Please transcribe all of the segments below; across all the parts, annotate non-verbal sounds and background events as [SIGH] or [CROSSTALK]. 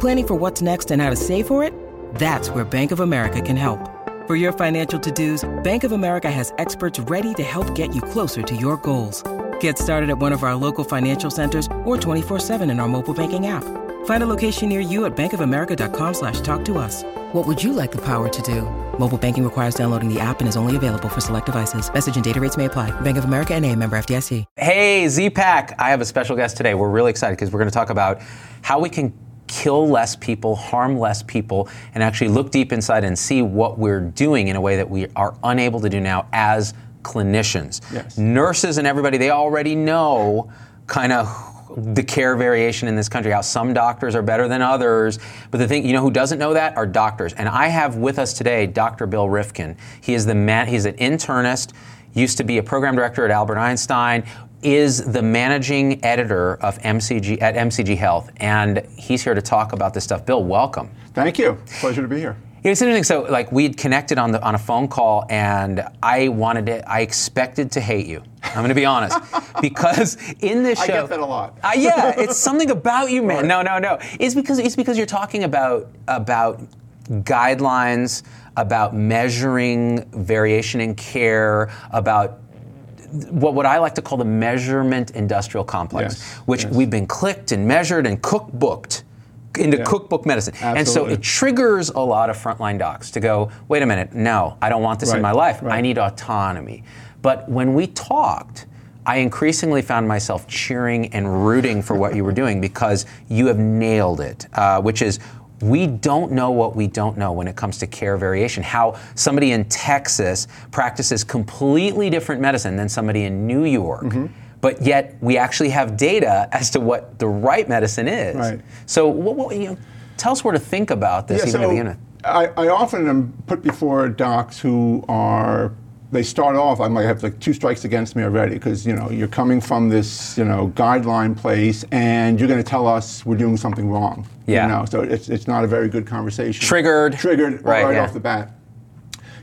Planning for what's next and how to save for it? That's where Bank of America can help. For your financial to-dos, Bank of America has experts ready to help get you closer to your goals. Get started at one of our local financial centers or 24-7 in our mobile banking app. Find a location near you at bankofamerica.com slash talk to us. What would you like the power to do? Mobile banking requires downloading the app and is only available for select devices. Message and data rates may apply. Bank of America and a member FDIC. Hey, Z-Pack. I have a special guest today. We're really excited because we're going to talk about how we can kill less people, harm less people, and actually look deep inside and see what we're doing in a way that we are unable to do now as clinicians. Yes. Nurses and everybody, they already know kind of the care variation in this country, how some doctors are better than others. But the thing, you know, who doesn't know that are doctors. And I have with us today Dr. Bill Rifkin. He is the man, he's an internist, used to be a program director at Albert Einstein, is the managing editor of MCG at MCG Health, and he's here to talk about this stuff. Bill, welcome. Thank you. Pleasure to be here. It's interesting. So, like, we'd connected on the on a phone call, and I wanted to. I expected to hate you. I'm going to be honest, [LAUGHS] because in this show, I get that a lot. uh, yeah, it's something about you, man. No, no, no. It's because it's because you're talking about about guidelines, about measuring variation in care, about what, what I like to call the measurement industrial complex, Yes, which yes. we've been clicked and measured and cookbooked into Yeah. cookbook medicine. And so it triggers a lot of frontline docs to go, wait a minute, no, I don't want this in my life. I need autonomy. But when we talked, I increasingly found myself cheering and rooting for what you were doing because you have nailed it, uh, which is we don't know what we don't know when it comes to care variation. How somebody in Texas practices completely different medicine than somebody in New York. Mm-hmm. But yet, we actually have data as to what the right medicine is. Right. So, what, what, you know, tell us where to think about this, even to begin with. I, I often am put before docs who are they start off. I'm like I have like two strikes against me already because you know you're coming from this you know guideline place and you're going to tell us we're doing something wrong. Yeah. You know, so it's it's not a very good conversation. Triggered. Triggered Right, right, yeah. off the bat.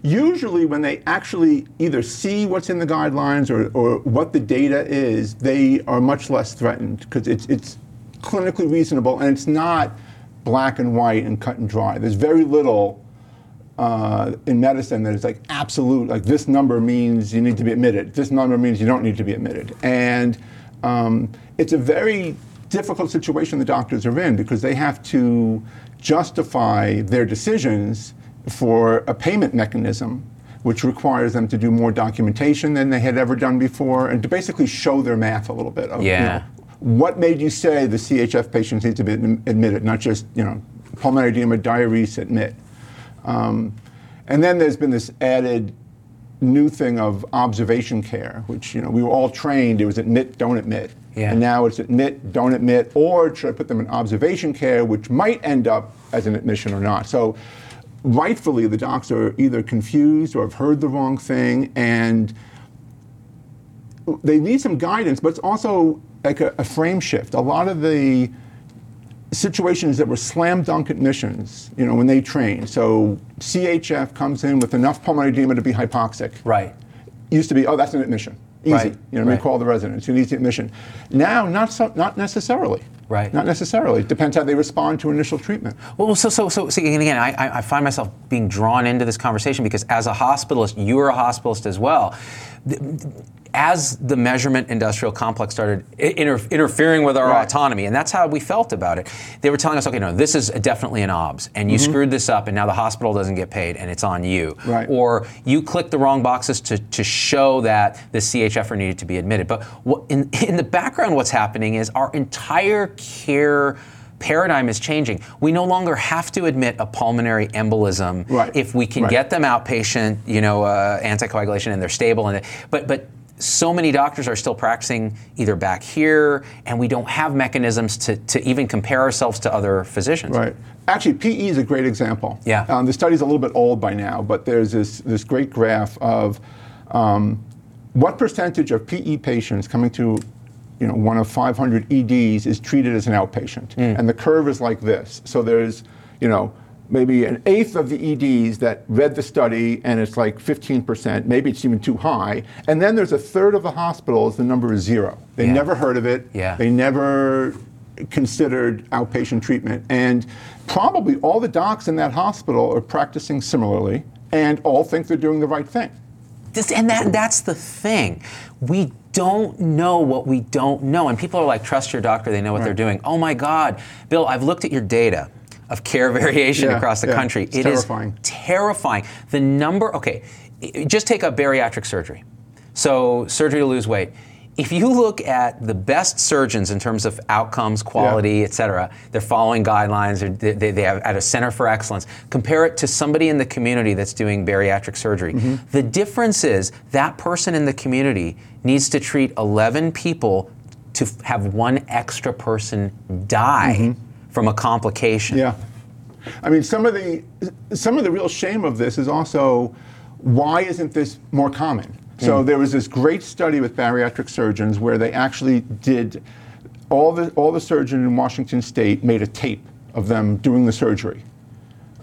Usually, when they actually either see what's in the guidelines or, or what the data is, they are much less threatened because it's, it's clinically reasonable and it's not black and white and cut and dry. There's very little uh, in medicine that is like absolute, like this number means you need to be admitted, this number means you don't need to be admitted. And um, it's a very difficult situation the doctors are in because they have to justify their decisions for a payment mechanism which requires them to do more documentation than they had ever done before and to basically show their math a little bit of you Yeah. know, what made you say the CHF patients need to be admitted, not just you know pulmonary edema, diuresis, admit. Um, and then there's been this added new thing of observation care, which you know we were all trained. It was admit, don't admit, Yeah. and now it's admit, don't admit, or should I put them in observation care, which might end up as an admission or not. So. Rightfully, the docs are either confused or have heard the wrong thing, and they need some guidance, but it's also like a, a frame shift. A lot of the situations that were slam dunk admissions, you know, when they train. So CHF comes in with enough pulmonary edema to be hypoxic. Right. Used to be, oh, that's an admission. Easy. Right, You know, we right. call the residents needs the admission. Now, not so, not necessarily. Right. Not necessarily. It depends how they respond to initial treatment. Well, so, so, so, see, and again, I, I- I find myself being drawn into this conversation because as a hospitalist, you are a hospitalist as well. As the measurement industrial complex started inter- interfering with our Right. autonomy, and that's how we felt about it, they were telling us, okay, no, this is definitely an OBS, and you screwed this up, and now the hospital doesn't get paid, and it's on you. Mm-hmm. Right. Or you clicked the wrong boxes to, to show that the CHFer needed to be admitted. But what, in, in the background, what's happening is our entire care paradigm is changing. We no longer have to admit a pulmonary embolism Right. if we can Right. get them outpatient, you know, uh, anticoagulation, and they're stable. And but but so many doctors are still practicing either back here, and we don't have mechanisms to, to even compare ourselves to other physicians. Right. Actually, PE is a great example. Yeah. Um, the study's a little bit old by now, but there's this, this great graph of um, what percentage of PE patients coming to you know, one of 500 EDs is treated as an outpatient. And the curve is like this. So there's, you know, maybe an eighth of the EDs that read the study, and it's like 15%. Maybe it's even too high. And then there's a third of the hospitals, the number is zero. They Yeah. never heard of it. Yeah. They never considered outpatient treatment. And probably all the docs in that hospital are practicing similarly and all think they're doing the right thing. This, and that, that's the thing. We don't know what we don't know. And people are like, trust your doctor, they know what they're doing. Oh my God. Bill, I've looked at your data of care variation Yeah, across the yeah. country. It's It is terrifying. terrifying. The number, okay, just take a bariatric surgery. So, surgery to lose weight. If you look at the best surgeons in terms of outcomes, quality, et cetera, they're following guidelines, they're- they, they have at a center for excellence. Compare it to somebody in the community that's doing bariatric surgery. Mm-hmm. The difference is that person in the community needs to treat 11 people to f- have one extra person die from a complication. Yeah. I mean, some of the some of the real shame of this is also why isn't this more common? So there was this great study with bariatric surgeons where they actually did all the all the surgeons in Washington State made a tape of them doing the surgery,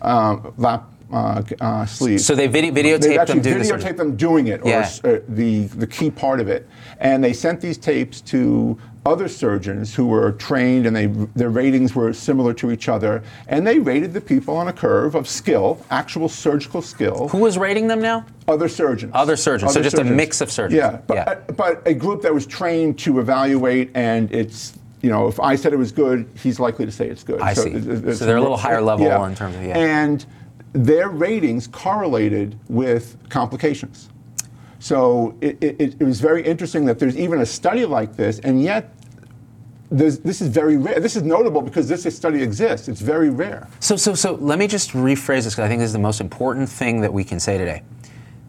um, lap uh, uh, sleeve. So they video, They videotaped actually them doing the videotaped them doing it, or Yeah. uh, the the key part of it, and they sent these tapes to other surgeons who were trained, and they their ratings were similar to each other, and they rated the people on a curve of skill, actual surgical skill. Who was rating them now? Other surgeons. Other surgeons, so just a mix of surgeons. Yeah, but, Yeah. uh, but a group that was trained to evaluate, and it's you know if I said it was good, he's likely to say it's good. I see. it- it- So they're a little higher level yeah. in terms of- yeah. And their ratings correlated with complications. So it, it, it was very interesting that there's even a study like this, and yet there's, this is very rare. This is notable because this study exists. It's very rare. So, so, so let me just rephrase this because I think this is the most important thing that we can say today.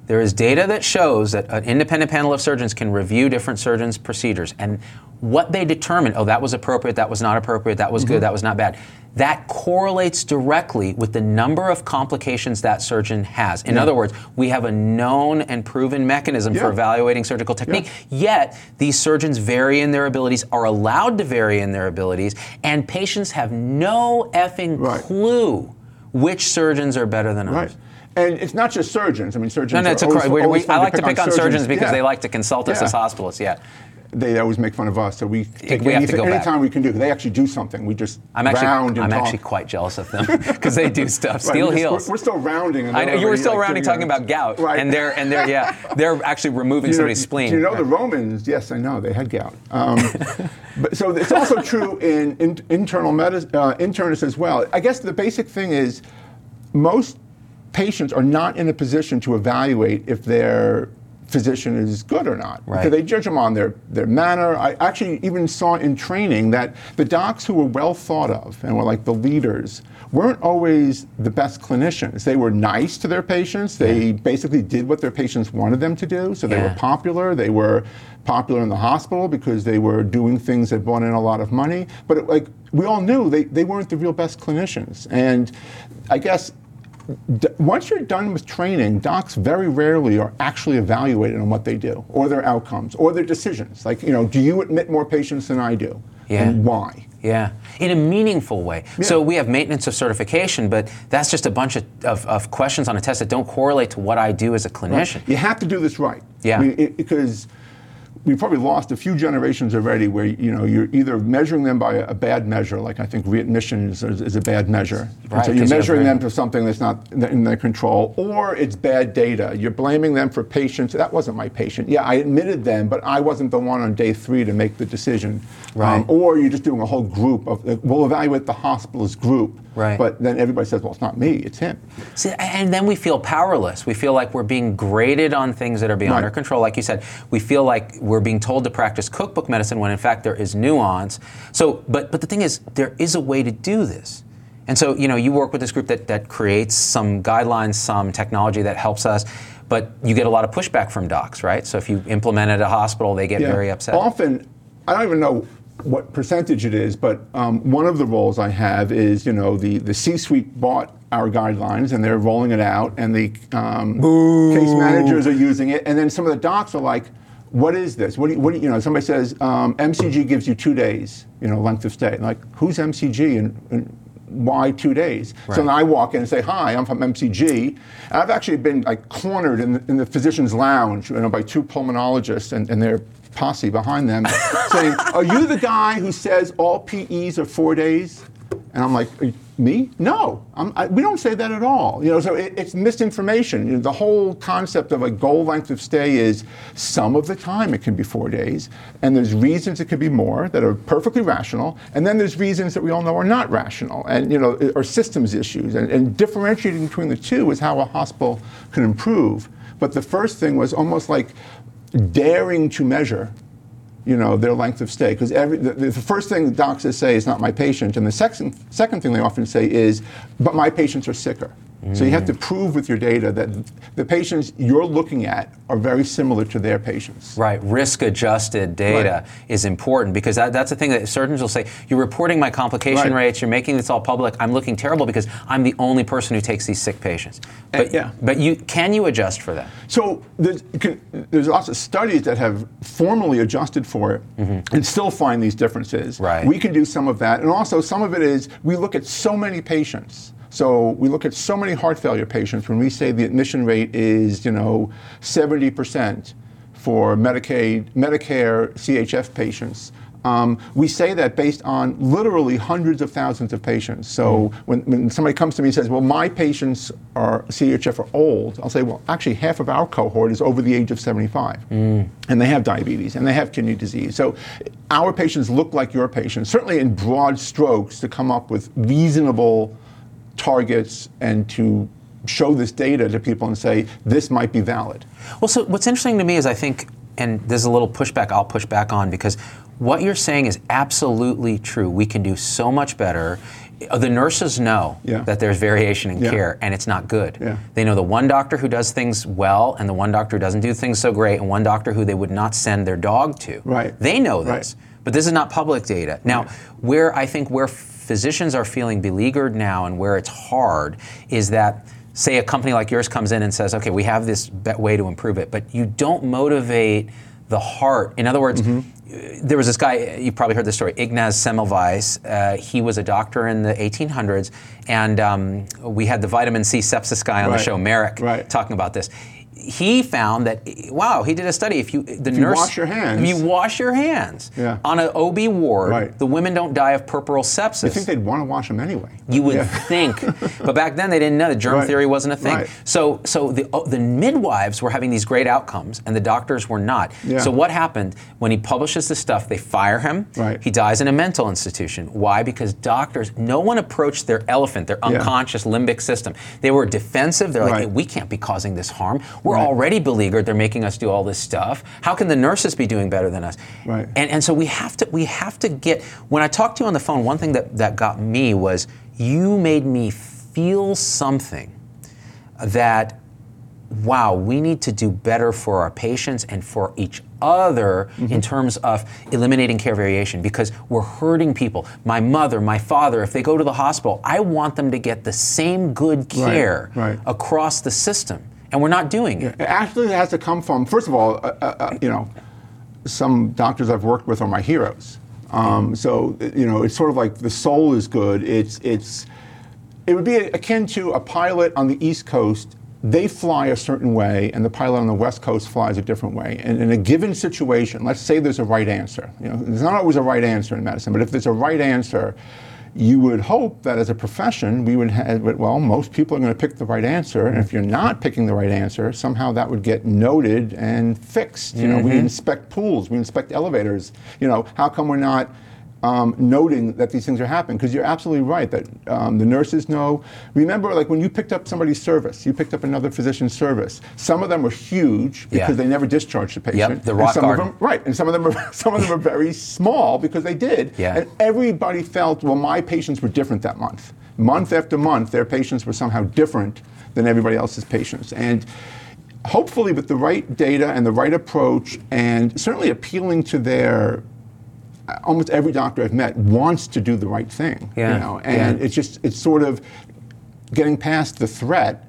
There is data that shows that an independent panel of surgeons can review different surgeons' procedures and what they determine, oh, that was appropriate, that was not appropriate, that was Mm-hmm. good, that was not bad. That correlates directly with the number of complications that surgeon has. In other words, we have a known and proven mechanism for evaluating surgical technique. Yet, these surgeons vary in their abilities, are allowed to vary in their abilities, and patients have no effing Right. clue which surgeons are better than others. And it's not just surgeons. I mean, surgeons. No, no, are it's a always, we, always we, I like to pick on surgeons, because Yeah. they like to consult us Yeah. as hospitalists. Yeah, They always make fun of us, so we take we anything, go back. anytime we can do. They actually do something. We just I'm actually round and I'm talk. actually quite jealous of them [LAUGHS] because they do [LAUGHS] stuff. Steel we're heels. We're, we're still rounding. and I know you were still like, rounding, talking about gout, Right. and they're and they're yeah, [LAUGHS] they're actually removing you know- somebody's spleen. Do you know the Romans? Yes, I know they had gout. Um, but so it's also true in, in internal medicine, uh, internists as well. I guess the basic thing is most patients are not in a position to evaluate if their physician is good or not. Right. Because they judge them on their, their manner. I actually even saw in training that the docs who were well thought of and were like the leaders weren't always the best clinicians. They were nice to their patients. They basically did what their patients wanted them to do. So they Yeah. were popular. They were popular in the hospital because they were doing things that brought in a lot of money. But it, like we all knew, they, they weren't the real best clinicians. And I guess d- once you're done with training, docs very rarely are actually evaluated on what they do, or their outcomes, or their decisions. Like, you know, do you admit more patients than I do? Yeah. And why? Yeah, in a meaningful way. So we have maintenance of certification, but that's just a bunch of, of, of questions on a test that don't correlate to what I do as a clinician. You have to do this right. Yeah. I mean, it, because we probably lost a few generations already where you know you're either measuring them by a, a bad measure, like I think readmission is, is, a bad measure. Right, so you're measuring them to something that's not in their control, or it's bad data. You're blaming them for patients. That wasn't my patient. Yeah, I admitted them, but I wasn't the one on day three to make the decision. Um, Right. or you're just doing a whole group of. like, We'll evaluate the hospital's group. Right. But then everybody says, well, it's not me, it's him. See, and then we feel powerless. We feel like we're being graded on things that are beyond Right. our control. Like you said, we feel like we're being told to practice cookbook medicine when in fact there is nuance. So, but but the thing is, there is a way to do this. And so, you know, you work with this group that, that creates some guidelines, some technology that helps us. but you get a lot of pushback from docs, right? So if you implement it at a hospital, they get Yeah. very upset. Often, I don't even know what percentage it is, but um, one of the roles I have is, you know, the, the C-suite bought our guidelines and they're rolling it out, and the um, case managers are using it, and then some of the docs are like, "What is this? What do you, what do you, you know?" Somebody says um, MCG gives you two days, you know, length of stay. Like, who's MCG and, and why two days? So then I walk in and say, "Hi, I'm from MCG." And I've actually been like cornered in the, in the physician's lounge, you know, by two pulmonologists and, and their posse behind them, [LAUGHS] saying, "Are you the guy who says all PEs are four days?" And I'm like, "Are you- me? No, I, we don't say that at all. You know, so it, it's misinformation. You know, the whole concept of a goal length of stay is some of the time it can be four days, and there's reasons it could be more that are perfectly rational, and then there's reasons that we all know are not rational, and you know, are systems issues. And, and differentiating between the two is how a hospital can improve. But the first thing was almost like daring to measure you know, their length of stay. Because every the, the first thing doctors say is not my patient, and the second second thing they often say is, but my patients are sicker. So you have to mm. prove with your data that the patients you're looking at are very similar to their patients. Right, risk adjusted data Right. is important because that, that's the thing that surgeons will say you're reporting my complication Right. rates, you're making this all public. I'm looking terrible because I'm the only person who takes these sick patients. But, eh, yeah. but you can you adjust for that? So there's, can, there's lots of studies that have formally adjusted for it mm-hmm. and still find these differences. Right. We can do some of that, and also some of it is we look at so many patients. So we look at so many heart failure patients when we say the admission rate is, you know, 70% for Medicaid, Medicare, CHF patients. Um, we say that based on literally hundreds of thousands of patients. So when, when somebody comes to me and says, well, my patients are CHF are old, I'll say, well, actually half of our cohort is over the age of 75. And they have diabetes and they have kidney disease. So our patients look like your patients, certainly in broad strokes to come up with reasonable targets and to show this data to people and say, this might be valid. Well, so what's interesting to me is I think, and there's a little pushback I'll push back on because what you're saying is absolutely true. We can do so much better. Uh, The nurses know Yeah. that there's variation in Yeah. care and it's not good. Yeah. They know the one doctor who does things well and the one doctor who doesn't do things so great and one doctor who they would not send their dog to. Right. They know Right. this. But this is not public data. Now, where I think where physicians are feeling beleaguered now and where it's hard is that say a company like yours comes in and says, "Okay, we have this way to improve it," but you don't motivate the heart. In other words, Mm-hmm. uh, there was this guy, you've probably heard this story, Ignaz Semmelweis. Uh, he was a doctor in the 1800s, and um, we had the vitamin C sepsis guy on the show, Marik, Right. talking about this. He found that, wow, he did a study. If you, the you nurse, wash your hands- if you wash your hands Yeah. on an OB ward, Right. the women don't die of puerperal sepsis. I think they'd want to wash them anyway. You would Yeah. think, [LAUGHS] but back then they didn't know. The germ Right. theory wasn't a thing. Right. So, so the oh, the midwives were having these great outcomes, and the doctors were not. Yeah. So what happened when he publishes this stuff? They fire him. Right. He dies in a mental institution. Why? Because doctors, no one approached their elephant, their unconscious limbic system. They were defensive. They're like. "Hey, we can't be causing this harm. We're Right. already beleaguered. They're making us do all this stuff. How can the nurses be doing better than us? Right. And, and so we have to we have to get when I talked to you on the phone, one thing that, that got me was you made me feel something that wow, we need to do better for our patients and for each other Mm-hmm. in terms of eliminating care variation because we're hurting people. My mother, my father, if they go to the hospital, I want them to get the same good care right. across the system. And we're not doing it. It actually has to come from, first of all, uh, uh, uh, you know, some doctors I've worked with are my heroes. Um, so, you know, it's sort of like the soul is good. It's, it's, it would be akin to a pilot on the East Coast. They fly a certain way, and the pilot on the West Coast flies a different way. And in a given situation, let's say there's a right answer. You know, there's not always a right answer in medicine, but if there's a right answer, you would hope that as a profession, we would have, well, most people are going to pick the right answer. And if you're not picking the right answer, somehow that would get noted and fixed. You know, we mm-hmm. inspect pools, we inspect elevators. You know, how come we're not um, noting that these things are happening? Because you're absolutely right that um, the nurses know. Remember, like when you picked up somebody's service, you picked up another physician's service. Some of them were huge because Yeah. they never discharged the patient. Yep, the and rock some of them, Right, and some of them are [LAUGHS] some of them are very small because they did. Yeah. And everybody felt, well, my patients were different that month. Month after month, their patients were somehow different than everybody else's patients. And hopefully with the right data and the right approach, and certainly appealing to their almost every doctor I've met wants to do the right thing. Yeah, You know, and yeah. it's just it's sort of getting past the threat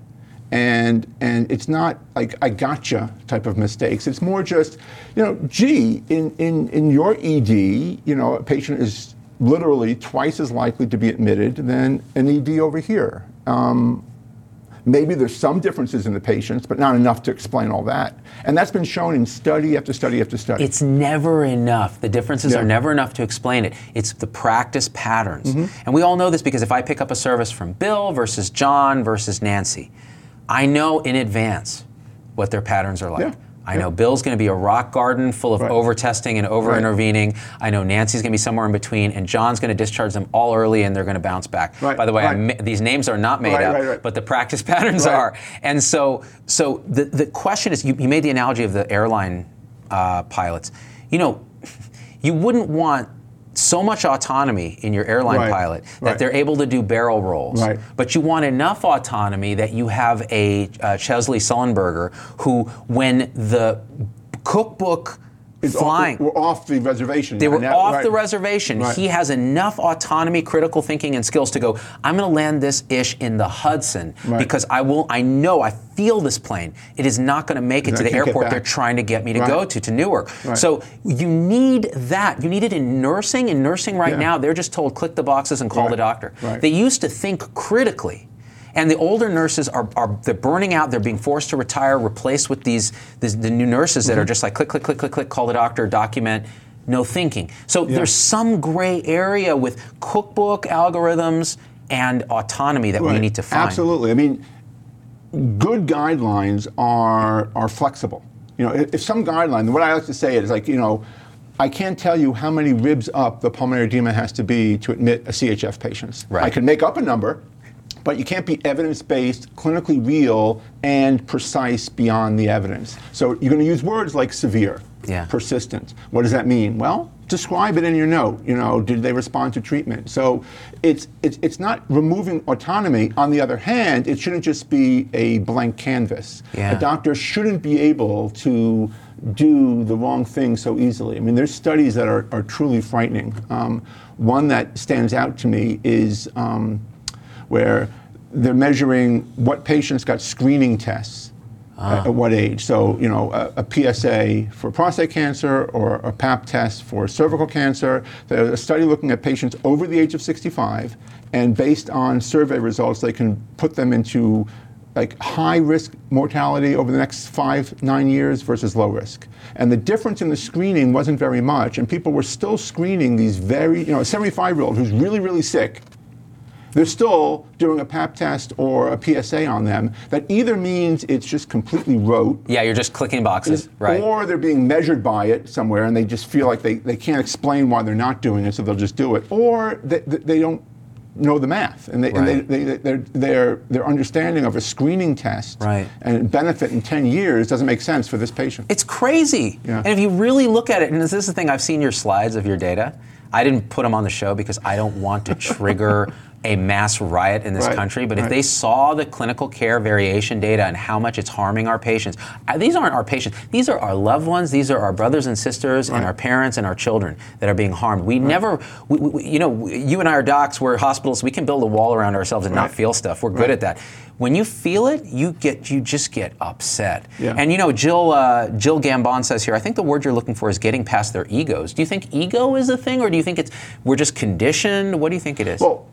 and and it's not like I gotcha type of mistakes. It's more just, you know, gee, in, in, in your ED, you know, a patient is literally twice as likely to be admitted than an ED over here. Um, maybe there's some differences in the patients, but not enough to explain all that. And that's been shown in study after study after study. It's never enough. The differences Yeah. are never enough to explain it. It's the practice patterns. Mm-hmm. And we all know this because if I pick up a service from Bill versus John versus Nancy, I know in advance what their patterns are like. Yeah. I know Bill's going to be a rock garden full of Right. over testing and over intervening. I know Nancy's going to be somewhere in between, and John's going to discharge them all early and they're going to bounce back. Right, By the way, right. these names are not made Right, up, right, right. but the practice [LAUGHS] patterns Right. are. And so, so the, the question is you, you made the analogy of the airline uh, pilots. You know, [LAUGHS] you wouldn't want so much autonomy in your airline Right, pilot that right. they're able to do barrel rolls. Right. But you want enough autonomy that you have a uh, Chesley Sullenberger who, when the cookbook Off- flying, we're off the reservation. they were off right. the reservation. Right. He has enough autonomy, critical thinking, and skills to go. I'm going to land this ish in the Hudson Right. because I will. I know. I feel this plane. It is not going to make it I to the airport they're trying to get me to go to to Newark. So you need that. You need it in nursing. In nursing right Yeah. now, they're just told click the boxes and call the doctor. They used to think critically. And the older nurses are, are they're burning out. They're being forced to retire, replaced with these, these the new nurses that are Mm-hmm. just like click, click, click, click, click, call the doctor, document, no thinking. So there's some gray area with cookbook algorithms and autonomy that we need to find. Absolutely. I mean, good guidelines are are flexible. You know, if, if some guideline, what I like to say is like, you know, I can't tell you how many ribs up the pulmonary edema has to be to admit a CHF patient. Right. I can make up a number, but you can't be evidence-based, clinically real, and precise beyond the evidence. So you're going to use words like severe, Yeah. persistent. What does that mean? Well, describe it in your note. You know, did they respond to treatment? So it's it's it's not removing autonomy. On the other hand, it shouldn't just be a blank canvas. Yeah. A doctor shouldn't be able to do the wrong thing so easily. I mean, there's studies that are, are truly frightening. Um, one that stands out to me is um, where they're measuring what patients got screening tests at, at ah. what age. So, you know, a, a PSA for prostate cancer or a PAP test for cervical cancer. There's a study looking at patients over the age of 65, and based on survey results, they can put them into like high risk mortality over the next five, nine years versus low risk. And the difference in the screening wasn't very much, and people were still screening these very, you know, a 75 year old who's really, really sick they're still doing a PAP test or a PSA on them that either means it's just completely rote, Yeah, you're just clicking boxes, right? or they're being measured by it somewhere and they just feel like they, they can't explain why they're not doing it, so they'll just do it, or they, they they don't know the math and, they, and Right. they, they, their, their, their understanding of a screening test Right. and benefit in 10 years doesn't make sense for this patient. It's crazy. Yeah. And if you really look at it, and this is the thing, I've seen your slides of your data. I didn't put them on the show because I don't want to trigger [LAUGHS] a mass riot in this Right, country. But if they saw the clinical care variation data and how much it's harming our patients, uh, these aren't our patients. These are our loved ones. These are our brothers and sisters and our parents and our children that are being harmed. We never, we, we, you know, you and I are docs. We're hospitalists. We can build a wall around ourselves and not feel stuff. We're good Right. at that. When you feel it, you get, you just get upset. Yeah. And you know, Jill uh, Jill Gambon says here, I think the word you're looking for is getting past their egos. Do you think ego is a thing, or do you think it's we're just conditioned? What do you think it is? Well,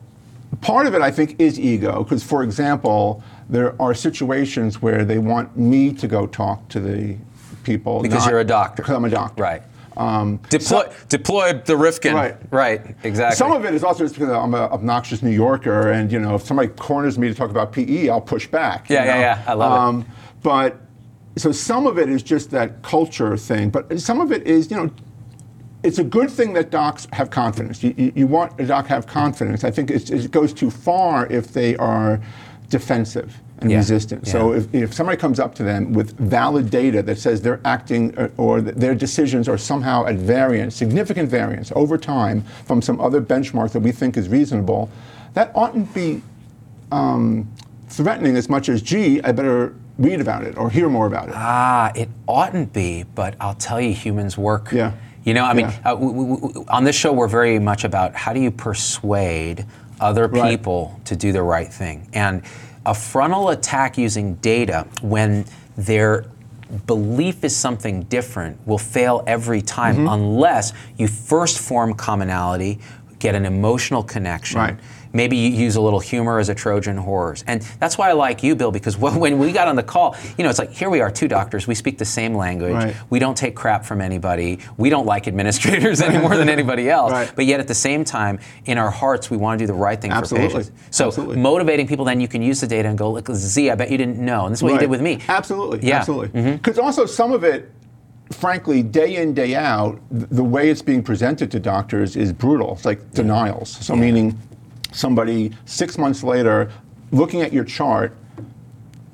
part of it, I think, is ego. Because, for example, there are situations where they want me to go talk to the people. because you're a doctor. Because I'm a doctor. Right. Um, Deploy, deploy the Rifkin. Right. Right. Exactly. Some of it is also just because I'm an obnoxious New Yorker, and you know, if somebody corners me to talk about PE, I'll push back. Yeah, yeah, know? yeah. I love it. But so some of it is just that culture thing, but some of it is, you know, it's a good thing that docs have confidence. You, you, you want a doc to have confidence. I think it's, it goes too far if they are defensive and Yeah, resistant. So yeah. if, if somebody comes up to them with valid data that says they're acting uh, or their decisions are somehow at variance, significant variance over time from some other benchmark that we think is reasonable, that oughtn't be um, threatening as much as, gee, I better read about it or hear more about it. Ah, it oughtn't be, but I'll tell you, humans work. Yeah. You know, I mean, Yeah. uh, w- w- w- on this show, we're very much about how do you persuade other Right. people to do the right thing. And a frontal attack using data when their belief is something different will fail every time Mm-hmm. unless you first form commonality, get an emotional connection. Right. Maybe you use a little humor as a Trojan horse. And that's why I like you, Bill, because [LAUGHS] when we got on the call, you know, it's like, here we are, two doctors. We speak the same language. Right. We don't take crap from anybody. We don't like administrators [LAUGHS] any more than anybody else. Right. But yet at the same time, in our hearts, we want to do the right thing Absolutely. for patients. So Absolutely. motivating people, then you can use the data and go, look, Z, I bet you didn't know. And this is what you did with me. Absolutely. Yeah. Absolutely. Mm-hmm. Because also some of it, frankly, day in, day out, the way it's being presented to doctors is brutal. It's like denials. So, meaning somebody six months later looking at your chart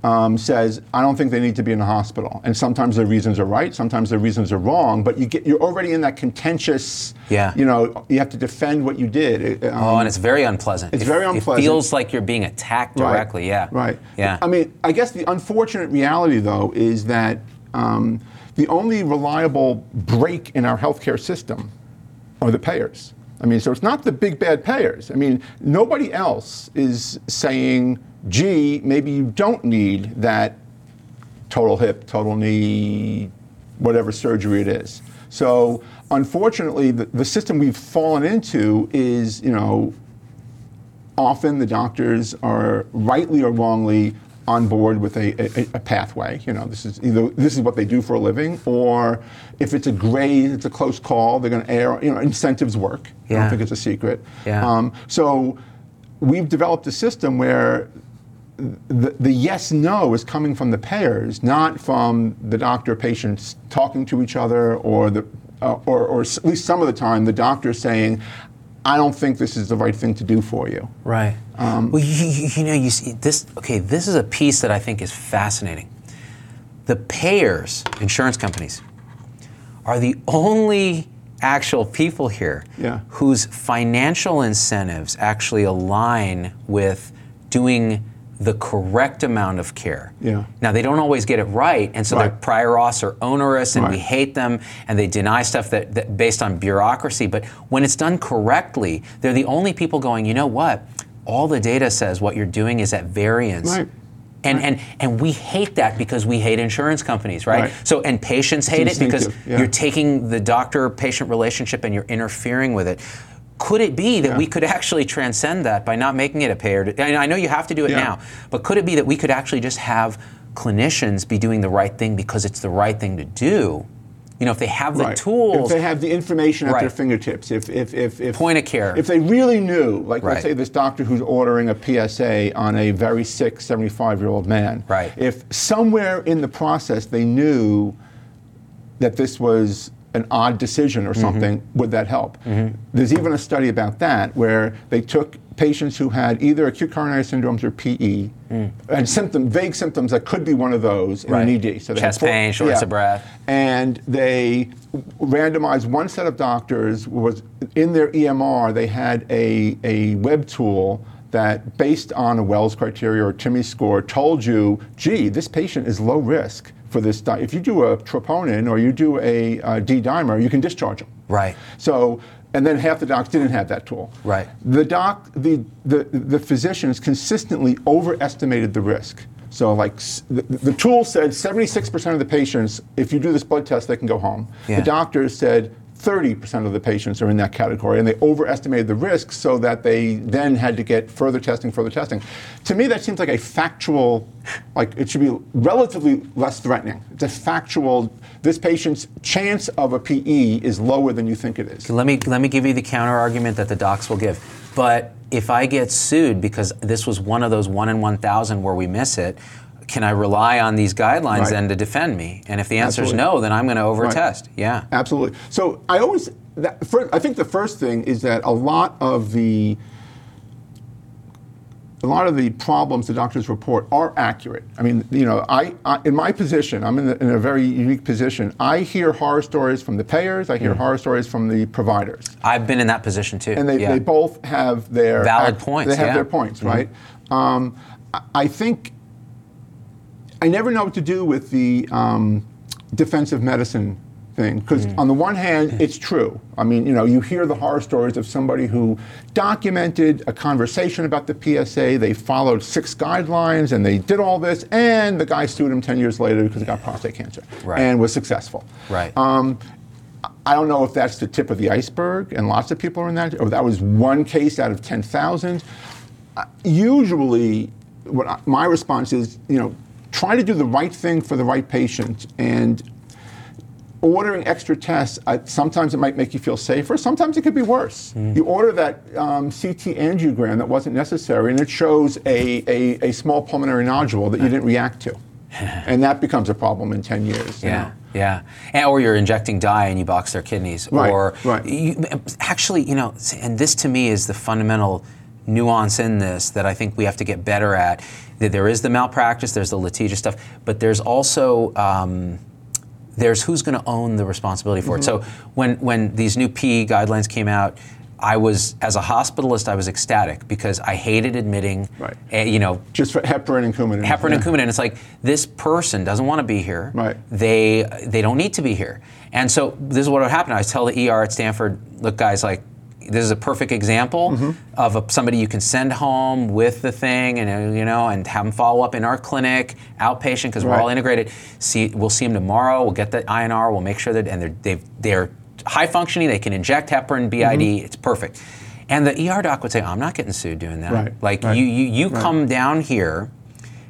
um, says, I don't think they need to be in the hospital. And sometimes the reasons are right, sometimes the reasons are wrong, but you get, you're already in that contentious, Yeah. you know, you have to defend what you did. Um, Oh, and it's very unpleasant. It's It- very unpleasant. It feels like you're being attacked Right. directly. Yeah. Right. Yeah. I mean, I guess the unfortunate reality, though, is that um, the only reliable brake in our healthcare system are the payers. I mean, so it's not the big bad payers. I mean, nobody else is saying, gee, maybe you don't need that total hip, total knee, whatever surgery it is. So unfortunately, the, the system we've fallen into is, you know, often the doctors are rightly or wrongly on board with a, a, a pathway. You know, this is either this is what they do for a living, or if it's a grade, it's a close call. They're going to err. You know, incentives work. I don't think it's a secret. Yeah. Um, so we've developed a system where the, the yes no is coming from the payers, not from the doctor patients talking to each other or the uh, or, or at least some of the time the doctor saying, I don't think this is the right thing to do for you. Right. Um, well, you, you, you know, you see this. Okay, this is a piece that I think is fascinating. The payers, insurance companies, are the only actual people here Yeah. whose financial incentives actually align with doing the correct amount of care. Yeah. Now they don't always get it right, and so their Right. prior auths are onerous, and we hate them, and they deny stuff that, that based on bureaucracy. But when it's done correctly, they're the only people going. You know what? All the data says what you're doing is at variance. Right. And, and and we hate that because we hate insurance companies, right? Right. So and patients hate it because yeah. you're taking the doctor-patient relationship and you're interfering with it. Could it be that we could actually transcend that by not making it a payer? And I know you have to do it Yeah. now, but could it be that we could actually just have clinicians be doing the right thing because it's the right thing to do? You know, if they have the Right. tools. If they have the information at their fingertips, if, if, if, if Point of care. if they really knew, like Right. let's say this doctor who's ordering a PSA on a very sick 75 year old man, Right. if somewhere in the process they knew that this was an odd decision Mm-hmm. or something, would that help? There's even a study about that where they took patients who had either acute coronary syndromes or PE and symptom, vague symptoms that could be one of those in Mm. Right. an ED. So they Chest pain, shortness of breath. and they randomized one set of doctors was in their EMR they had a, a web tool that based on a Wells criteria or TIMI score told you gee this patient is low risk for this di- if you do a troponin or you do a, uh D dimer you can discharge them Right. so and then half the docs didn't have that tool Right. the doc the the, the physicians consistently overestimated the risk so like the, the tool said 76% of the patients if you do this blood test they can go home Yeah. the doctors said 30% of the patients are in that category and they overestimated the risk so that they then had to get further testing further testing. To me that seems like a factual like it should be relatively less threatening. It's a factual this patient's chance of a pe is lower than you think it is. Let me let me give you the counter argument that the docs will give. But if I get sued because this was one of those one in one thousand where we miss it, can I rely on these guidelines Right. then to defend me? And if the answer is no, then I'm going to Right. overtest. Yeah. Absolutely. So I always, that, I think the first thing is that a lot of the a lot of the problems the doctors report are accurate. I mean, you know, I, I in my position, I'm in, the, in a very unique position. I hear horror stories from the payers. I hear horror stories from the providers, I've been in that position too. and they, Mm. yeah. they both have their Valid points, They have yeah. their points, right? Um, I- I think I never know what to do with the um, defensive medicine thing because on the one hand, it's true. I mean, you know, you hear the horror stories of somebody who documented a conversation about the PSA. They followed six guidelines and they did all this, and the guy sued him 10 years later because he got prostate cancer Right. and was successful. Right. Um, I don't know if that's the tip of the iceberg, and lots of people are in that, or that was one case out of 10,000. Uh, Usually, what I, my response is, you know, try to do the right thing for the right patient, and ordering extra tests. Uh, sometimes it might make you feel safer. Sometimes it could be worse. You order that um, CT angiogram that wasn't necessary, and it shows a, a, a small pulmonary nodule that you didn't react to, [LAUGHS] and that becomes a problem in 10 years. Yeah, know. yeah. And, or you're injecting dye and you box their kidneys. Right, or right. You, actually, you know, and this to me is the fundamental nuance in this that I think we have to get better at. There is the malpractice, there's the litigious stuff, but there's also um, there's who's going to own the responsibility for it. So Mm-hmm. when when these new PE guidelines came out, I was as a hospitalist, I was ecstatic because I hated admitting, Right. eh, you know, Just for heparin and Coumadin. heparin and Yeah. Coumadin. It's like this person doesn't want to be here. Right. They they don't need to be here. And so this is what would happen. I tell the ER at Stanford, look, guys, like this is a perfect example Mm-hmm. of a, somebody you can send home with the thing, and uh, you know, and have them follow up in our clinic, outpatient, because we're all integrated. See, we'll see them tomorrow. We'll get the INR. We'll make sure that, and they're they've, they're high functioning. They can inject heparin, BID. Mm-hmm. It's perfect. And the ER doc would say, I'm not getting sued doing that. Right, Like right, you, you, you right. come down here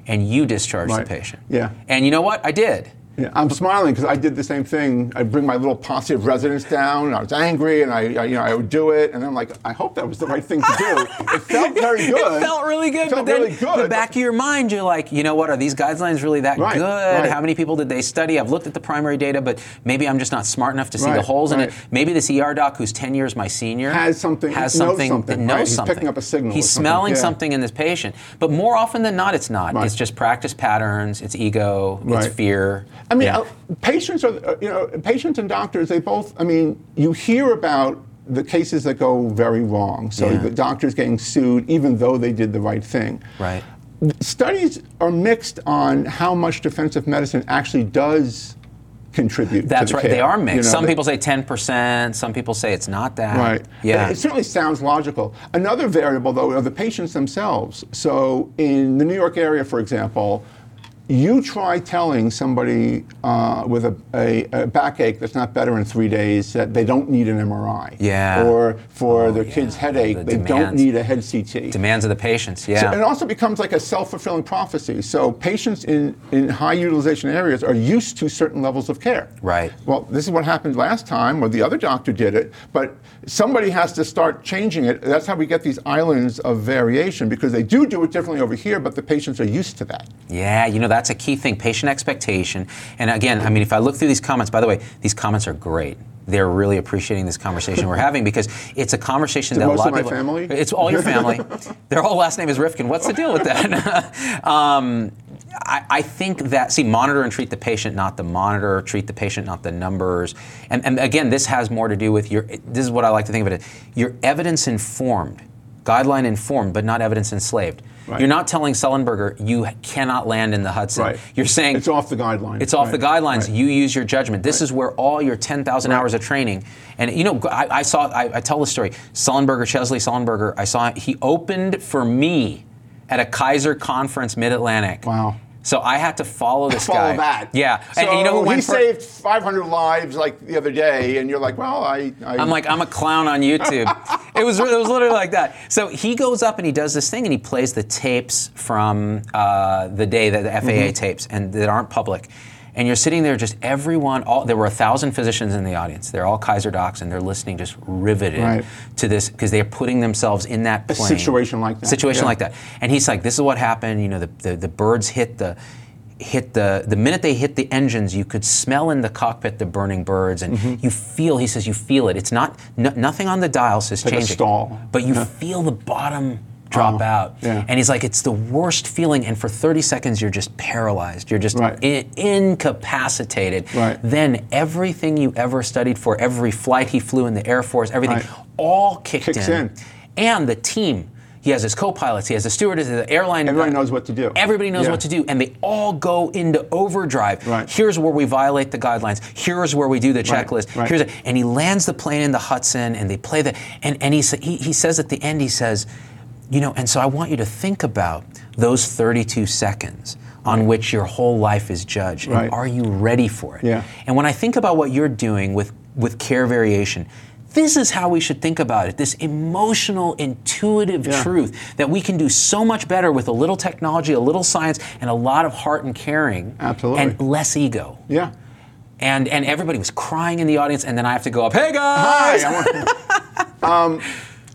and you discharge Right. the patient. Yeah. And you know what? I did. Yeah, I'm smiling because I did the same thing. I bring my little posse of residents down. And I was angry, and I, I, you know, I would do it, and then I'm like, I hope that was the right thing to do. It felt [LAUGHS] very good. It felt really good, It felt but then really good. the back of your mind, you're like, you know what? Are these guidelines really that Right, good? right. How many people did they study? I've looked at the primary data, but maybe I'm just not smart enough to see the Right, holes in it. Maybe this ER doc, who's 10 years my senior, Has something- has knows something, something, that knows. He's something. picking up a signal He's something, smelling yeah. something in this patient. But more often than not, it's not. It's just practice patterns. It's ego. It's fear. I mean, Yeah. uh, patients are, uh, you know, patients and doctors, they both, I mean, you hear about the cases that go very wrong. So Yeah. the doctors getting sued even though they did the right thing. Right. Studies are mixed on how much defensive medicine actually does contribute. That's to the right. care. They are You mixed. know, some they- people say 10%. Some people say it's not that. Right. Yeah. It certainly sounds logical. Another variable, though, are the patients themselves. So, in the New York area, for example, you try telling somebody uh, with a, a, a backache that's not better in three days that they don't need an MRI. Yeah. Or for Oh, their yeah. kid's headache, The they don't need a head CT. Demands of the patients. Yeah. So it also becomes like a self-fulfilling prophecy. So patients in, in high utilization areas are used to certain levels of care. Right. Well, this is what happened last time, or the other doctor did it, but somebody has to start changing it. That's how we get these islands of variation because they do do it differently over here, but the patients are used to that. Yeah, you know, that's a key thing patient expectation. And again, I mean, if I look through these comments, by the way, these comments are great. They're really appreciating this conversation we're having because it's a conversation that a lot of my people. family? It's all your family. [LAUGHS] Their whole last name is Rifkin. What's the deal with that? [LAUGHS] um, I, I think that see, monitor and treat the patient, not the monitor. Treat the patient, not the numbers. And, and again, this has more to do with your. This is what I like to think of it. You're evidence informed, guideline informed, but not evidence enslaved. Right. You're not telling Sullenberger you cannot land in the Hudson. Right. You're saying It's off the guidelines. It's off Right. the guidelines. You use your judgment. This is where all your 10,000 hours of training. And you know, I, I saw. I, I tell the story. Sullenberger, Chesley Sullenberger. I saw he opened for me at a Kaiser conference, Mid Atlantic. Wow. So I had to follow this Follow guy. that. Yeah. So and, and you know who he for- saved 500 lives like the other day, and you're like, well, I. I I'm like, I'm a clown on YouTube. [LAUGHS] it was it was literally like that. So he goes up and he does this thing and he plays the tapes from uh, the day that the FAA Mm-hmm. tapes and that aren't public. And you're sitting there, just everyone. All there were a thousand physicians in the audience. They're all Kaiser docs, and they're listening, just riveted Right. to this because they're putting themselves in that A plane. situation like that, Situation yeah. like that. And he's like, "This is what happened. You know, the, the, the birds hit the." hit the the minute they hit the engines you could smell in the cockpit the burning birds and Mm-hmm. you feel he says you feel it it's not no, nothing on the dial says Like changing stall. but you feel the bottom drop Oh, out yeah. and he's like it's the worst feeling and for 30 seconds you're just paralyzed you're just Right. i- incapacitated Right. then everything you ever studied for every flight he flew in the air force everything Right. all kicked Kicks in. and the team he has his co-pilots, he has the stewardess, the airline. Everybody knows what to do. Everybody knows Yeah. what to do, and they all go into overdrive. Right. Here's where we violate the guidelines. Here's where we do the checklist. right. Here's a, and he lands the plane in the Hudson, and they play the and and he he, he says at the end, he says, you know, and so I want you to think about those 32 seconds on which your whole life is judged. Right. And are you ready for it? Yeah. And when I think about what you're doing with with care variation. This is how we should think about it. This emotional, intuitive Yeah. truth that we can do so much better with a little technology, a little science, and a lot of heart and caring. Absolutely. And less ego. Yeah. And and everybody was crying in the audience, and then I have to go up, hey guys! Hi, [LAUGHS] um,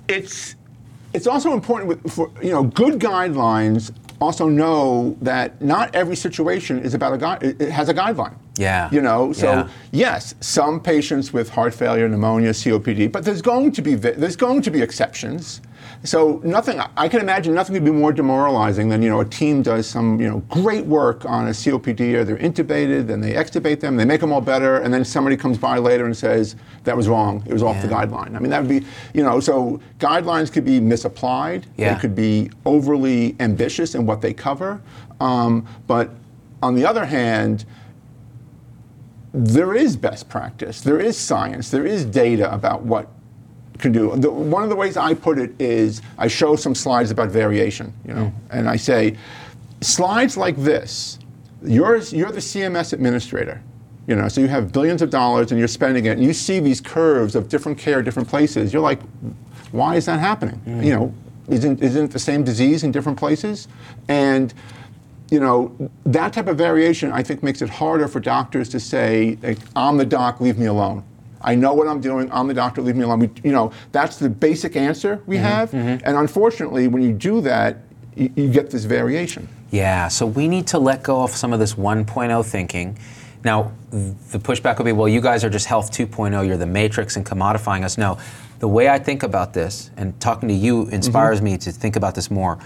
it's it's also important with, for you know good guidelines. Also know that not every situation is about a guide. It has a guideline. Yeah. You know, so Yeah. yes, some patients with heart failure, pneumonia, COPD, but there's going to be vi- there's going to be exceptions. So nothing. I can imagine nothing could be more demoralizing than you know a team does some you know great work on a COPD or they're intubated, then they extubate them, they make them all better, and then somebody comes by later and says that was wrong. It was off the guideline. I mean that would be you know so guidelines could be misapplied. Yeah. They could be overly ambitious in what they cover, um, but on the other hand there is best practice, there is science, there is data about what can do. The, one of the ways I put it is I show some slides about variation, you know, mm. and I say, slides like this, you're, you're the CMS administrator, you know, so you have billions of dollars and you're spending it, and you see these curves of different care, different places. You're like, why is that happening? Mm. You know, isn't, isn't it the same disease in different places? And you know, that type of variation, I think, makes it harder for doctors to say, like, I'm the doc, leave me alone. I know what I'm doing. I'm the doctor, leave me alone. We, you know, that's the basic answer we mm-hmm, have. Mm-hmm. And unfortunately, when you do that, you, you get this variation. Yeah, so we need to let go of some of this 1.0 thinking. Now, the pushback will be, well, you guys are just health 2.0, you're the matrix and commodifying us. No, the way I think about this, and talking to you mm-hmm. inspires me to think about this more.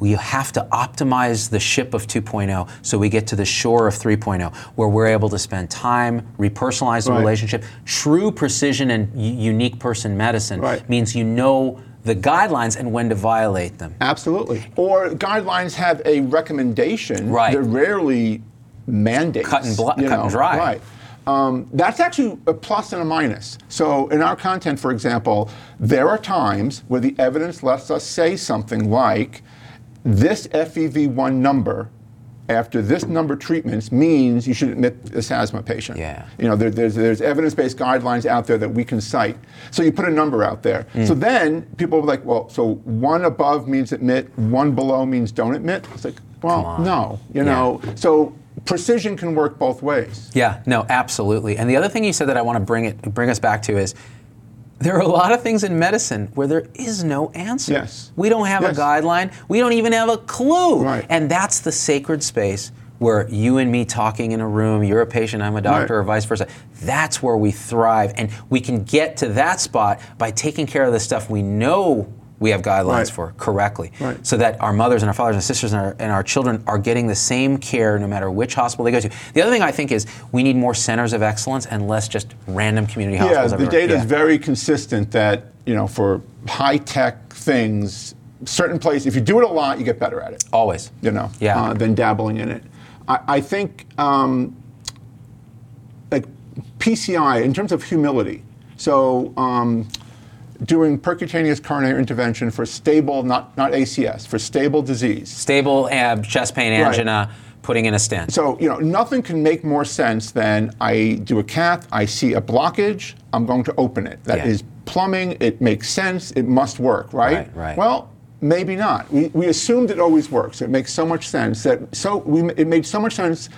You have to optimize the ship of 2.0 so we get to the shore of 3.0, where we're able to spend time, repersonalize the Right. relationship. True precision and u- unique person medicine Right. means you know the guidelines and when to violate them. Absolutely. Or guidelines have a recommendation. Right. They're rarely mandates. Cut and you cut and dry. Right. Um, that's actually a plus and a minus. So, in our content, for example, there are times where the evidence lets us say something like, this FEV1 number after this number of treatments means you should admit this asthma patient. Yeah. You know, there, there's, there's evidence-based guidelines out there that we can cite. So you put a number out there. Mm. So then people are like, well, so one above means admit, one below means don't admit. It's like, well, no, you know. So precision can work both ways. Yeah, no, absolutely. And the other thing you said that I want to bring it bring us back to is there are a lot of things in medicine where there is no answer. Yes. We don't have Yes. a guideline. We don't even have a clue. Right. And that's the sacred space where you and me talking in a room, you're a patient, I'm a doctor, Right. or vice versa. That's where we thrive. And we can get to that spot by taking care of the stuff we know we have guidelines Right. for correctly. Right. So that our mothers and our fathers and sisters and our, and our children are getting the same care no matter which hospital they go to. The other thing I think is we need more centers of excellence and less just random community hospitals. Yeah, hospitals. the data is Yeah. very consistent that, you know, for high-tech things, certain places, if you do it a lot, you get better at it. Always. you know, Yeah. uh, than dabbling in it. I, I think, um, like PCI, in terms of humility, so um, doing percutaneous coronary intervention for stable, not, not ACS, for stable disease. Stable ab, chest pain, Right. angina, putting in a stent. So, you know, nothing can make more sense than I do a cath, I see a blockage, I'm going to open it. That is Yeah. plumbing, it makes sense, it must work, right? Right, right. Well, maybe not. We, we assumed it always works. It makes so much sense that, so we, it made so much sense,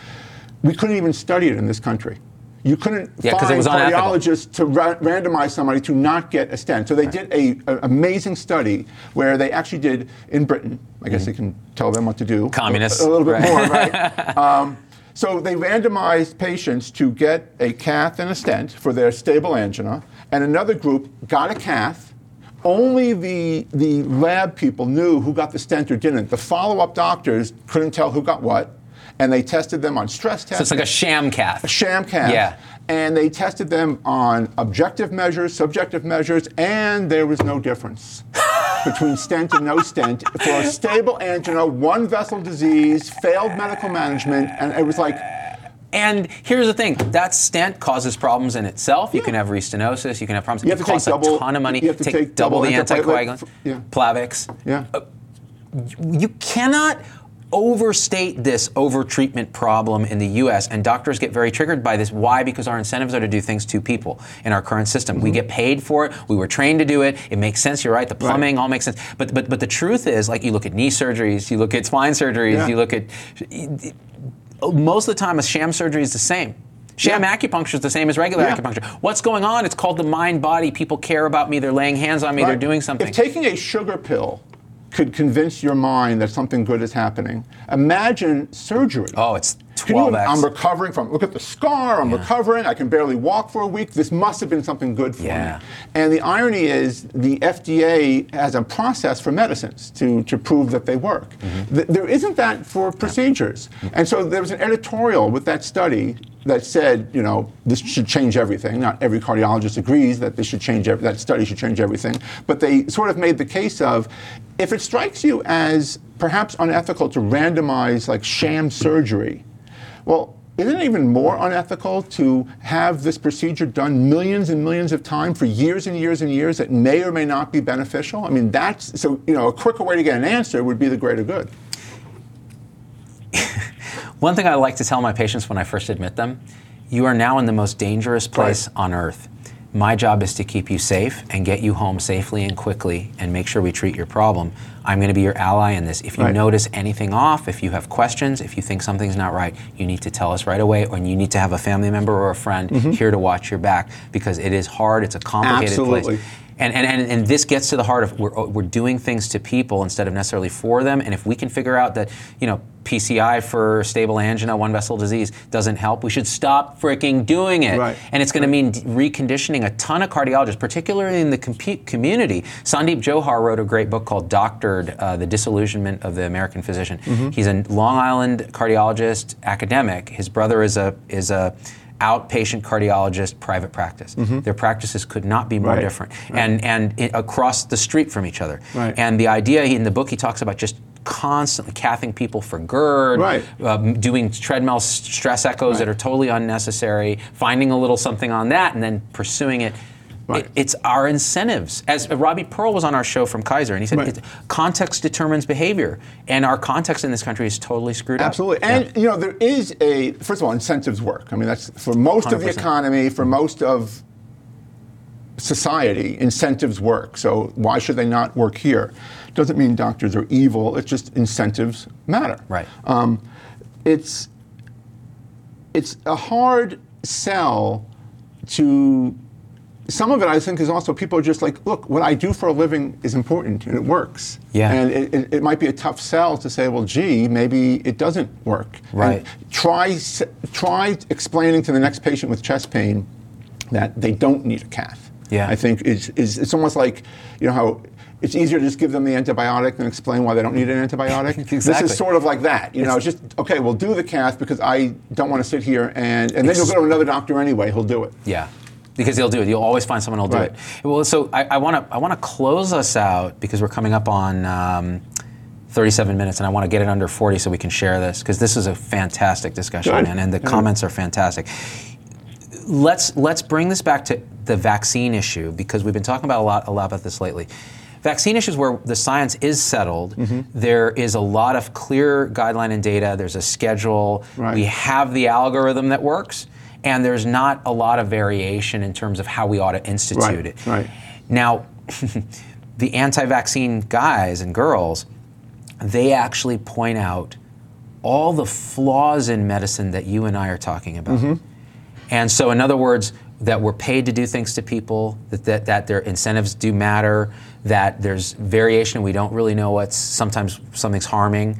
we couldn't even study it in this country. You couldn't Yeah, it find was unethical. cardiologists to ra- randomize somebody to not get a stent. So they did a, a amazing study where they actually did in Britain. I guess they can tell them what to do. Mm-hmm. Communists. A, a little bit Right. more, right? [LAUGHS] um, so they randomized patients to get a cath and a stent for their stable angina, and another group got a cath. Only the, the lab people knew who got the stent or didn't. The follow-up doctors couldn't tell who got what, and they tested them on stress tests. So it's like a sham cath. A sham cath. Yeah. And they tested them on objective measures, subjective measures, and there was no difference. [LAUGHS] between stent and no stent for a stable angina, one vessel disease, failed medical management, and it was like, And here's the thing: that stent causes problems in itself. You can have restenosis. You can have problems. You have it to take costs double- a ton of money. you have to take double the antiplatelet anticoagulant, yeah. Plavix. yeah. Uh, you cannot overstate this overtreatment problem in the US and doctors get very triggered by this why because our incentives are to do things to people in our current system Mm-hmm. we get paid for it we were trained to do it it makes sense you're right the plumbing all makes sense but but but the truth is like you look at knee surgeries you look at spine surgeries Yeah. you look at most of the time a sham surgery is the same Sham Yeah. acupuncture is the same as regular Yeah. acupuncture. What's going on? It's called the mind body. People care about me. They're laying hands on me. They're doing something. If taking a sugar pill could convince your mind that something good is happening, imagine surgery. oh, it's Can you- 12x. I'm recovering from. Look at the scar. I'm recovering. I can barely walk for a week. This must have been something good for Yeah. me. And the irony is, the FDA has a process for medicines to, to prove that they work. Mm-hmm. Th- there isn't that for procedures. And so there was an editorial with that study that said, you know, this should change everything. Not every cardiologist agrees that this should change. That study should change everything. But they sort of made the case of, if it strikes you as perhaps unethical to randomize like sham surgery, well, isn't it even more unethical to have this procedure done millions and millions of times for years and years and years that may or may not be beneficial? I mean, that's so, you know, a quicker way to get an answer would be the greater good. [LAUGHS] One thing I like to tell my patients when I first admit them you are now in the most dangerous place Right. on earth. My job is to keep you safe and get you home safely and quickly and make sure we treat your problem. I'm going to be your ally in this. If you Right. notice anything off, if you have questions, if you think something's not right, you need to tell us right away, or you need to have a family member or a friend Mm-hmm. here to watch your back because it is hard, it's a complicated Absolutely. place. And, and, and, and this gets to the heart of we're, we're doing things to people instead of necessarily for them. And if we can figure out that, you know, PCI for stable angina, one vessel disease doesn't help, we should stop freaking doing it. Right. And it's going to mean reconditioning a ton of cardiologists, particularly in the compu- community. Sandeep Jauhar wrote a great book called Doctored, uh, The Disillusionment of the American Physician. He's a Long Island cardiologist, academic. His brother is a, is a outpatient cardiologist, private practice. Their practices could not be more Right. different. And, and i across the street from each other. Right. And the idea in the book, he talks about just constantly cathing people for GERD, Right. um, doing treadmill s- stress echoes that are totally unnecessary, finding a little something on that, and then pursuing it. Right. It- it's our incentives. As Robbie Pearl was on our show from Kaiser, and he said Right. context determines behavior, and our context in this country is totally screwed Absolutely. up. Absolutely. And, you know, there is a, first of all, incentives work. I mean, that's for most of the economy, for most of society, incentives work. So why should they not work here? Doesn't mean doctors are evil. It's just incentives matter. Right. Um, it's it's a hard sell to some of it I think is also people are just like, look, what I do for a living is important and it works. Yeah. And it, it, it might be a tough sell to say, well, gee, maybe it doesn't work. And Right. try try explaining to the next patient with chest pain that they don't need a cath. Yeah. I think is, is it's almost like you know how it's easier to just give them the antibiotic than explain why they don't need an antibiotic. [LAUGHS] exactly. This is sort of like that. You know, it's just okay. We'll do the cath because I don't want to sit here and and then you'll go to another doctor anyway. He'll do it. Yeah, because they'll do it. You'll always find someone who'll do Right. it. Well, so I want to I want to close us out because we're coming up on. Um, 37 minutes, and I want to get it under 40 so we can share this because this is a fantastic discussion, Good. man, and the Good. comments are fantastic. Let's let's bring this back to the vaccine issue because we've been talking about a lot a lot about this lately. Vaccine issues where the science is settled. Mm-hmm. There is a lot of clear guideline and data. There's a schedule. Right. We have the algorithm that works, and there's not a lot of variation in terms of how we ought to institute Right, it. right. Now, [LAUGHS] the anti-vaccine guys and girls, they actually point out all the flaws in medicine that you and I are talking about. Mm-hmm. And so, in other words, that we're paid to do things to people, that, that, that their incentives do matter, that there's variation, we don't really know what's sometimes something's harming.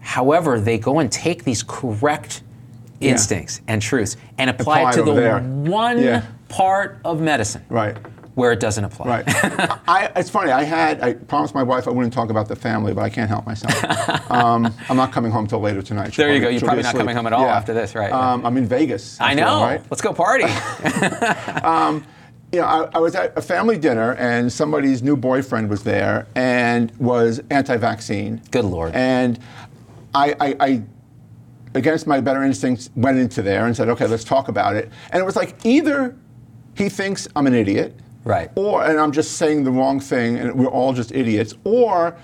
However, they go and take these correct. Instincts and truths and apply, Apply it to the there. one Yeah. part of medicine Right. where it doesn't apply. Right. [LAUGHS] I, it's funny. I had. I promised my wife I wouldn't talk about the family, but I can't help myself. Um, I'm not coming home till later tonight. She'll There you probably- go. You're probably not coming home at all Yeah. after this, right, Um, I'm in Vegas. I after know. right? Let's go party. [LAUGHS] [LAUGHS] you know, I, I was at a family dinner and somebody's new boyfriend was there and was anti-vaccine. Good Lord. And I, I, I, against my better instincts, went into there and said, okay, let's talk about it. And it was like either he thinks I'm an idiot, Right. or and I'm just saying the wrong thing and we're all just idiots, or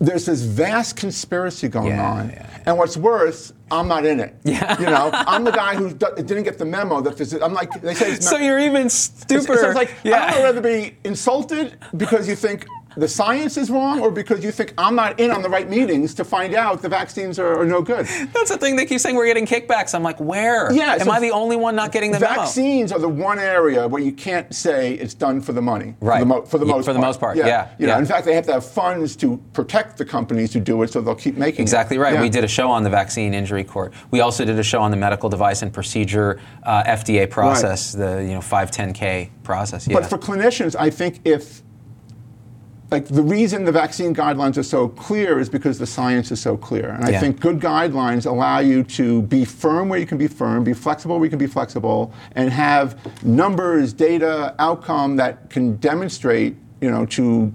there's this vast conspiracy going Yeah, on. yeah, And what's worse, I'm not in it. [LAUGHS] Yeah. You know, I'm the guy who didn't get the memo that this is, I'm like, they say it's So you're even it's, stupider. it's like, yeah. I would rather be insulted because you think the science is wrong or because you think I'm not in on the right meetings to find out the vaccines are, are no good. That's the thing. They keep saying we're getting kickbacks. I'm like, where? Yeah, Am so I the only one not getting the memo? Vaccines are the one area where you can't say it's done for the money. Right. For the, mo- for the Yeah, most for the part. most part, yeah, You know, yeah. in fact, they have to have funds to protect the companies who do it, so they'll keep making Exactly it. right. Yeah. We did a show on the vaccine injury court. We also did a show on the medical device and procedure uh, FDA process, the you know 510K process. Yeah. But for clinicians, I think if like the reason the vaccine guidelines are so clear is because the science is so clear. And I Yeah. think good guidelines allow you to be firm where you can be firm, be flexible where you can be flexible, and have numbers, data, outcome that can demonstrate, you know, to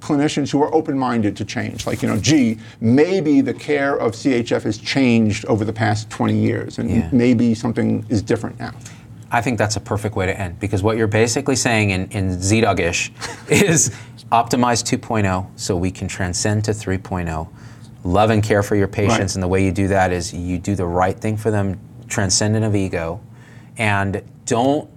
clinicians who are open-minded to change. Like, you know, gee, maybe the care of CHF has changed over the past 20 years, and Yeah. maybe something is different now. I think that's a perfect way to end because what you're basically saying in, in ZDoggish [LAUGHS] is optimize 2.0 so we can transcend to 3.0. Love and care for your patients, Right. and the way you do that is you do the right thing for them, transcendent of ego, and don't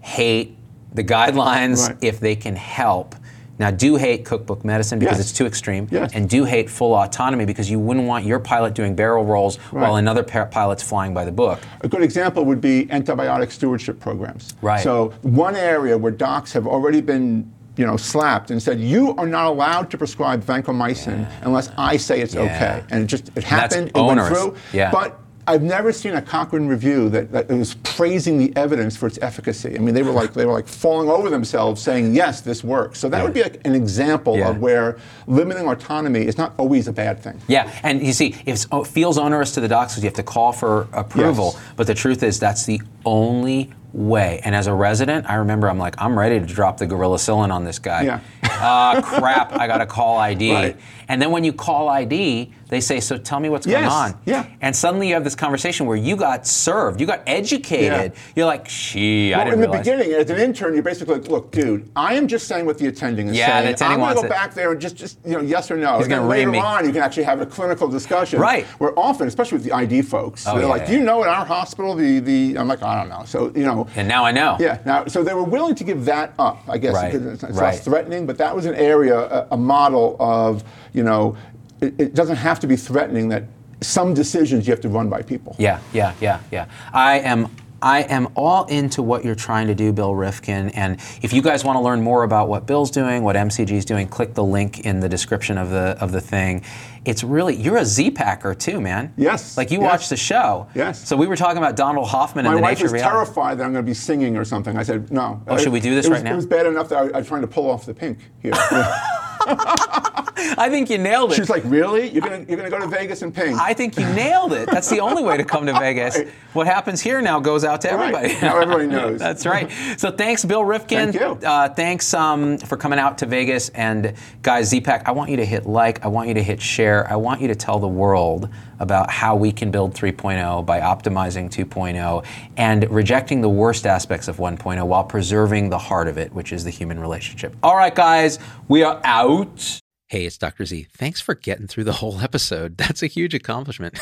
hate the guidelines Right. if they can help. Now, do hate cookbook medicine because Yes. it's too extreme, Yes. and do hate full autonomy because you wouldn't want your pilot doing barrel rolls while another pilot's flying by the book. A good example would be antibiotic stewardship programs. Right. So one area where docs have already been, you know, slapped and said you are not allowed to prescribe vancomycin unless I say it's Yeah. okay. And it just it that's happened. It onerous. went through. Yeah. But I've never seen a Cochrane review that, that was praising the evidence for its efficacy. I mean, they were like they were like falling over themselves, saying yes, this works. So that would be like an example Yeah. of where limiting autonomy is not always a bad thing. Yeah, and you see, if it feels onerous to the docs because you have to call for approval, Yes. but the truth is that's the only way. And as a resident, I remember I'm like, I'm ready to drop the gorillacillin on this guy. Yeah. Ah, crap! I got to call ID. [LAUGHS] Right. And then when you call ID, they say, "So tell me what's going on." yeah. And suddenly you have this conversation where you got served, you got educated. Yeah. You're like, "Gee, I Well, didn't in the beginning, as an intern, you're basically like, look, dude, I am just saying what the attending is Yeah, saying. the attending I'm going to it. go back there and just, just you know, yes or no. He's and then gonna ream later me. on, you can actually have a clinical discussion. Right. Where often, especially with the ID folks, Oh, they're yeah, like, yeah. do you know at our hospital the the? I'm like, I don't know. So you know. And now I know. Yeah. Now, so they were willing to give that up, I guess, Right, because it's, it's right. less threatening. But that was an area, a, a model of, you know, it, it doesn't have to be threatening. That some decisions you have to run by people. Yeah, yeah, yeah, yeah. I am. I am all into what you're trying to do, Bill Rifkin. And if you guys want to learn more about what Bill's doing, what MCG is doing, click the link in the description of the of the thing. It's really you're a Z packer too, man. Yes, Like you yes. watch the show. Yes. So we were talking about Donald Hoffman My and the wife nature was terrified that I'm going to be singing or something. I said, no. Oh, should we do this It was- right now? It was bad enough that I, I was trying to pull off the pink here. [LAUGHS] [LAUGHS] [LAUGHS] I think you nailed it. She's like, really? You're gonna you're gonna go to Vegas and pink? I think you nailed it. That's the only way to come to [LAUGHS] Vegas. Right. What happens here now goes out to Right. everybody. Now everybody [LAUGHS] knows. That's right. So thanks, Bill Rifkin. Thank you. Uh, thanks um, for coming out to Vegas. And guys, ZPAC, I want you to hit like. I want you to hit share. I want you to tell the world about how we can build 3.0 by optimizing 2.0 and rejecting the worst aspects of 1.0 while preserving the heart of it, which is the human relationship. All right, guys, we are out. Hey, it's Dr. Z. Thanks for getting through the whole episode. [LAUGHS] That's a huge accomplishment.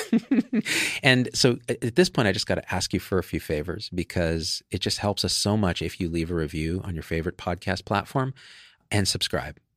[LAUGHS] and so at this point, I just got to ask you for a few favors because it just helps us so much if you leave a review on your favorite podcast platform and subscribe.